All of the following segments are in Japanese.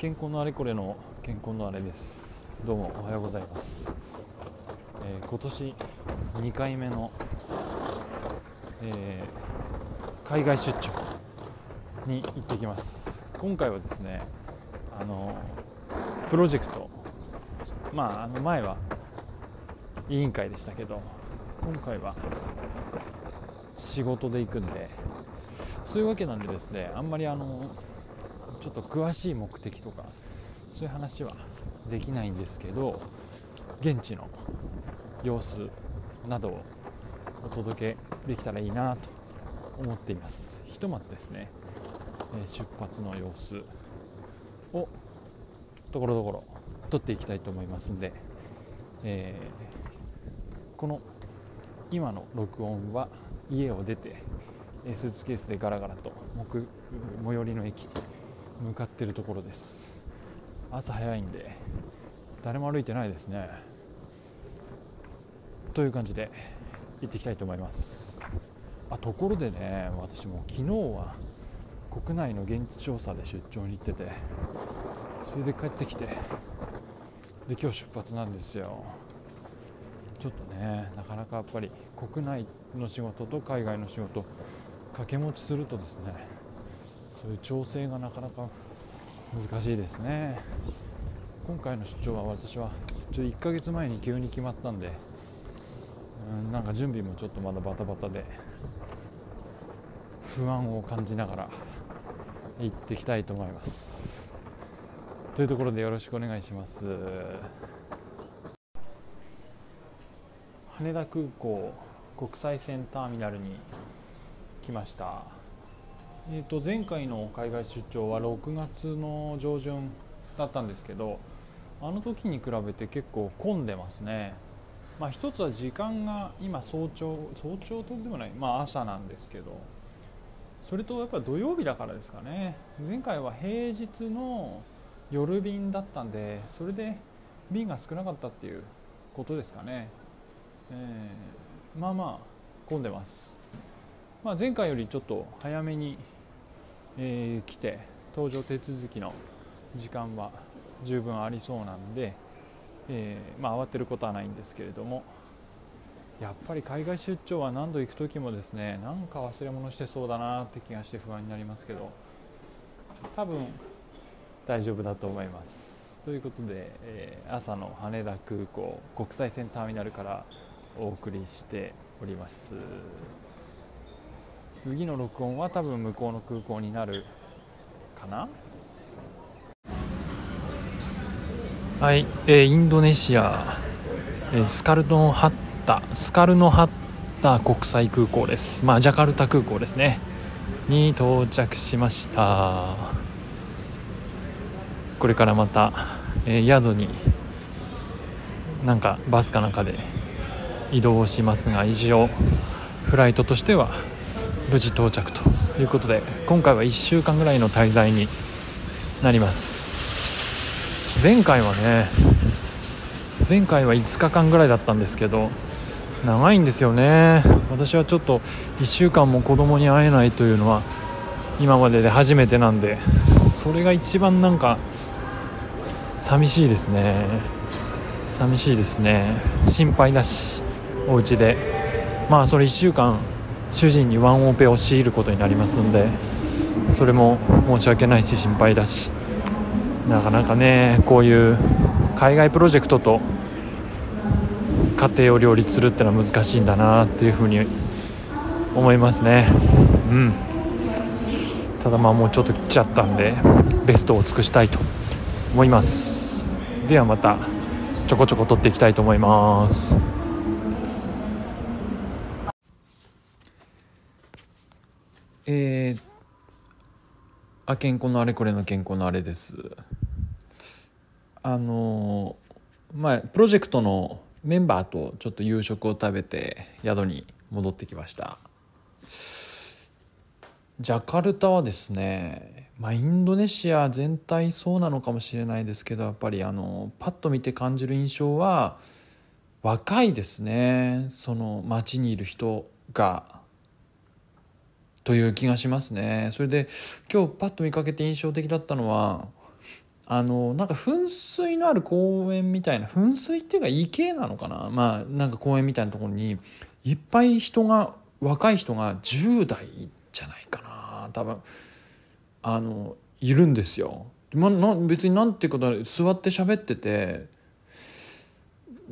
健康のあれこれの健康のあれです。どうもおはようございます、えー、今年2回目の、えー、海外出張に行ってきます。今回はですねあのプロジェクトまああの前は委員会でしたけど今回は仕事で行くんでそういうわけなんでですねあんまりあのちょっと詳しい目的とかそういう話はできないんですけど現地の様子などをお届けできたらいいなと思っています。ひとまずですね出発の様子をところどころ撮っていきたいと思いますんで、えー、この今の録音は家を出てスーツケースでガラガラと最寄りの駅向かってるところです。朝早いんで誰も歩いてないですね。という感じで行ってきたいと思います。あところでね私も昨日は国内の現地調査で出張に行っててそれで帰ってきてで今日出発なんですよ。ちょっとねなかなかやっぱり国内の仕事と海外の仕事掛け持ちするとですねそういう調整がなかなか難しいですね。今回の出張は私はちょ1ヶ月前に急に決まったんでうんなんか準備もちょっとまだバタバタで不安を感じながら行ってきたいと思います。というところでよろしくお願いします。羽田空港国際線ターミナルに来ました。えー、と前回の海外出張は6月の上旬だったんですけどあの時に比べて結構混んでますね、まあ、一つは時間が今早朝早朝とでもない、まあ、朝なんですけどそれとやっぱ土曜日だからですかね。前回は平日の夜便だったんでそれで便が少なかったっていうことですかね、えー、まあまあ混んでます、まあ、前回よりちょっと早めにえー、来て搭乗手続きの時間は十分ありそうなんで、えー、まあ、慌てることはないんですけれどもやっぱり海外出張は何度行く時もですねなんか忘れ物してそうだなって気がして不安になりますけど多分大丈夫だと思います。ということで、えー、朝の羽田空港国際線ターミナルからお送りしております。次の録音は多分向こうの空港になるかな。はい、えー、インドネシア、えー、スカルノハッタスカルノハッタ国際空港です。まあジャカルタ空港ですね。に到着しました。これからまた、えー、宿になんかバスかなんかで移動しますが一応フライトとしては無事到着ということで今回は1週間ぐらいの滞在になります。前回はね前回は5日間ぐらいだったんですけど長いんですよね。私はちょっと1週間も子供に会えないというのは今までで初めてなんでそれが一番なんか寂しいですね。寂しいですね。心配だしお家で。まあそれ1週間主人にワンオペを強いることになりますんでそれも申し訳ないし心配だしなかなかねこういう海外プロジェクトと家庭を両立するってのは難しいんだなっていうふうに思いますね。うん。ただまあもうちょっと来ちゃったんでベストを尽くしたいと思います。ではまたちょこちょこ撮っていきたいと思いますえー、あ健康のあれこれの健康のあれです。あのまプロジェクトのメンバーとちょっと夕食を食べて宿に戻ってきました。ジャカルタはですねまあインドネシア全体そうなのかもしれないですけどやっぱりあのパッと見て感じる印象は若いですね。その街にいる人が。という気がしますね。それで今日パッと見かけて印象的だったのはあのなんか噴水のある公園みたいな噴水っていうか池なのかな？まあなんか公園みたいなところにいっぱい人が若い人が10代じゃないかな多分。あのいるんですよ。まな別になんていうこと座って喋ってて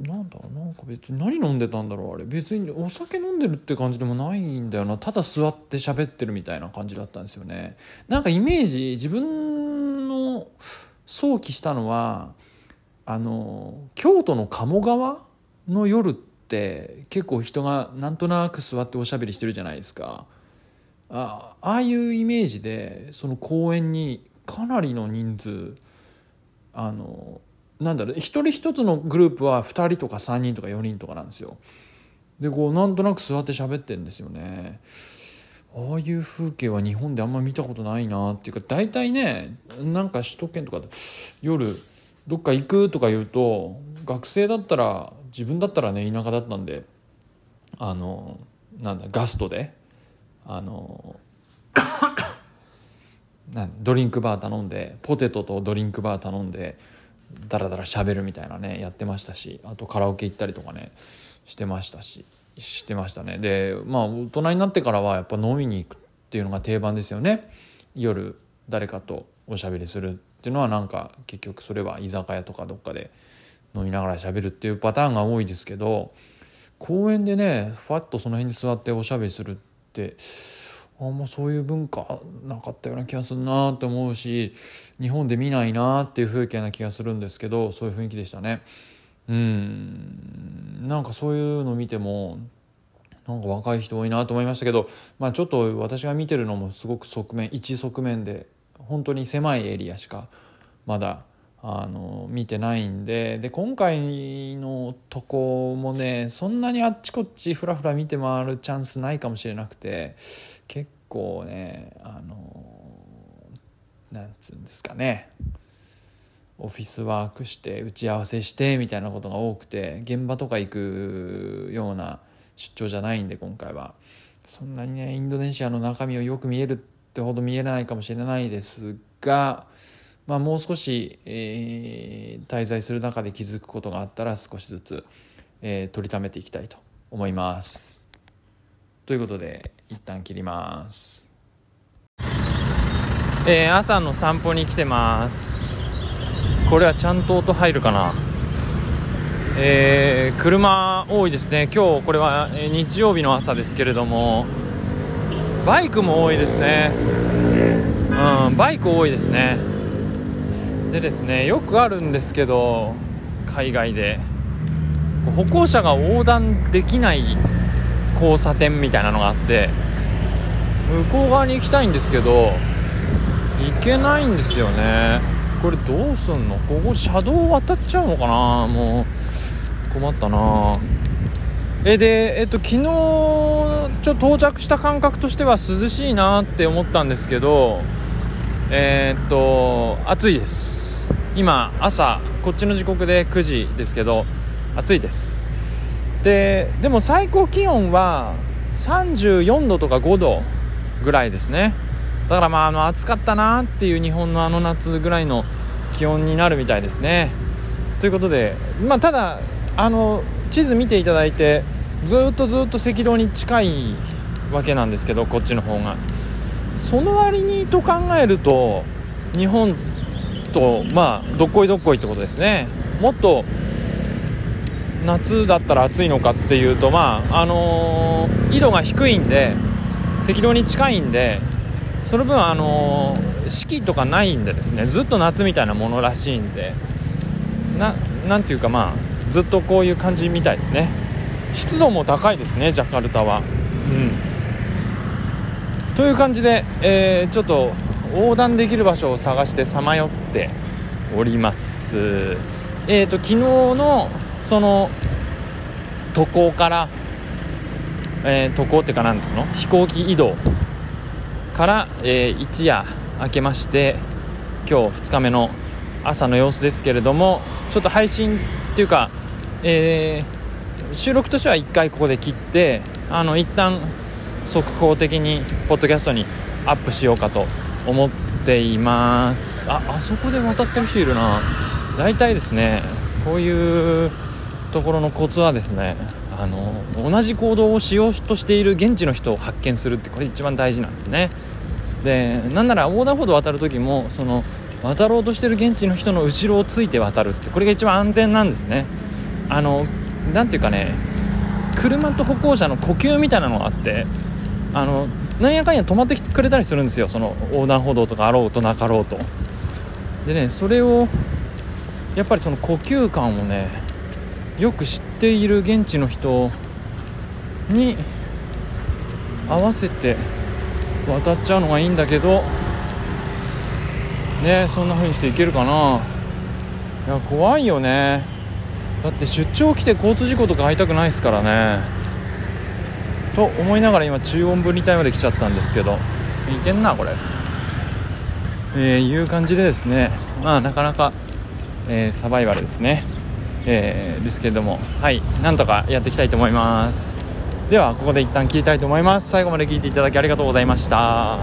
なんだろうなんか別に何飲んでたんだろうあれ。別にお酒飲んでるって感じでもないんだよな。ただ座って喋ってるみたいな感じだったんですよね。なんかイメージ自分の想起したのはあの京都の鴨川の夜って結構人がなんとなく座っておしゃべりしてるじゃないですか。あああいうイメージでその公園にかなりの人数あのなんだろう一人一つのグループは2人とか3人とか4人とかなんですよ。でこうなんとなく座って喋ってるんですよね。ああいう風景は日本であんま見たことないなっていうか大体ねなんか首都圏とかで夜どっか行くとか言うと学生だったら自分だったらね田舎だったんであのなんだガストであのドリンクバー頼んでポテトとドリンクバー頼んでダラダラ喋るみたいなねやってましたしあとカラオケ行ったりとかねしてましたししてましたね。でまあ大人になってからはやっぱ飲みに行くっていうのが定番ですよね。夜誰かとおしゃべりするっていうのはなんか結局それは居酒屋とかどっかで飲みながら喋るっていうパターンが多いですけど公園でねファッとその辺に座っておしゃべりするってあんまそういう文化なかったような気がするなと思うし日本で見ないなっていう風景な気がするんですけどそういう雰囲気でしたね。うん。なんかそういうの見てもなんか若い人多いなと思いましたけどまあちょっと私が見てるのもすごく側面一側面で本当に狭いエリアしかまだあの見てないんでで今回のとこもねそんなにあっちこっちふらふら見て回るチャンスないかもしれなくて結構ねあのなんつうんですかねオフィスワークして打ち合わせしてみたいなことが多くて現場とか行くような出張じゃないんで今回は。そんなにねインドネシアの中身をよく見えるってほど見えないかもしれないですがまあ、もう少し、えー、滞在する中で気づくことがあったら少しずつ、えー、取りためていきたいと思います。ということで一旦切ります。えー、朝の散歩に来てます。これはちゃんと音入るかな？えー、車多いですね。今日これは日曜日の朝ですけれども、バイクも多いですね。うん、バイク多いですね。でですねよくあるんですけど海外で。歩行者が横断できない交差点みたいなのがあって向こう側に行きたいんですけど行けないんですよね。これどうすんの？ここ車道渡っちゃうのかな？もう困ったな。えでえっと昨日ちょっと到着した感覚としては涼しいなって思ったんですけどえー、っと暑いです。今朝こっちの時刻で9時ですけど暑いです。ででも最高気温は34度とか5度ぐらいですね。だからまああの暑かったなっていう日本のあの夏ぐらいの気温になるみたいですね。ということでまあただあの地図見ていただいてずっとずっと赤道に近いわけなんですけどこっちの方が。その割にと考えると日本とまあどっこいどっこいってことですね。もっと夏だったら暑いのかっていうとまああのー、緯度が低いんで赤道に近いんでその分あのー、四季とかないんでですねずっと夏みたいなものらしいんでななんていうかまあずっとこういう感じみたいですね。湿度も高いですねジャカルタは。うん。という感じで、えー、ちょっと横断できる場所を探してさまよっております。えーと、昨日のその渡航から、えー、渡航っていうかなんですの？飛行機移動から、えー、一夜明けまして今日2日目の朝の様子ですけれどもちょっと配信っていうか、えー、収録としては1回ここで切ってあの一旦速報的にポッドキャストにアップしようかと思っています。ああそこで渡ってる人いるな。大体ですねこういうところのコツはですねあの同じ行動をしようとしている現地の人を発見するってこれ一番大事なんですね。でなんなら横断歩道渡る時もその渡ろうとしてる現地の人の後ろをついて渡るってこれが一番安全なんですね。あの何ていうかね車と歩行者の呼吸みたいなのがあってあのなんやかんや止まってきてくれたりするんですよ。その横断歩道とかあろうとなかろうと。でねそれをやっぱりその呼吸感をねよく知っている現地の人に合わせて渡っちゃうのがいいんだけどねそんな風にしていけるかな。いや怖いよね。だって出張来て交通事故とか会いたくないですからね。と思いながら今中音分離帯まで来ちゃったんですけどいけんなこれ。えー、いう感じでですね。まあなかなか、えー、サバイバルですね。えー、ですけれども。はい。なんとかやっていきたいと思います。ではここで一旦切りたいと思います。最後まで聞いていただきありがとうございました。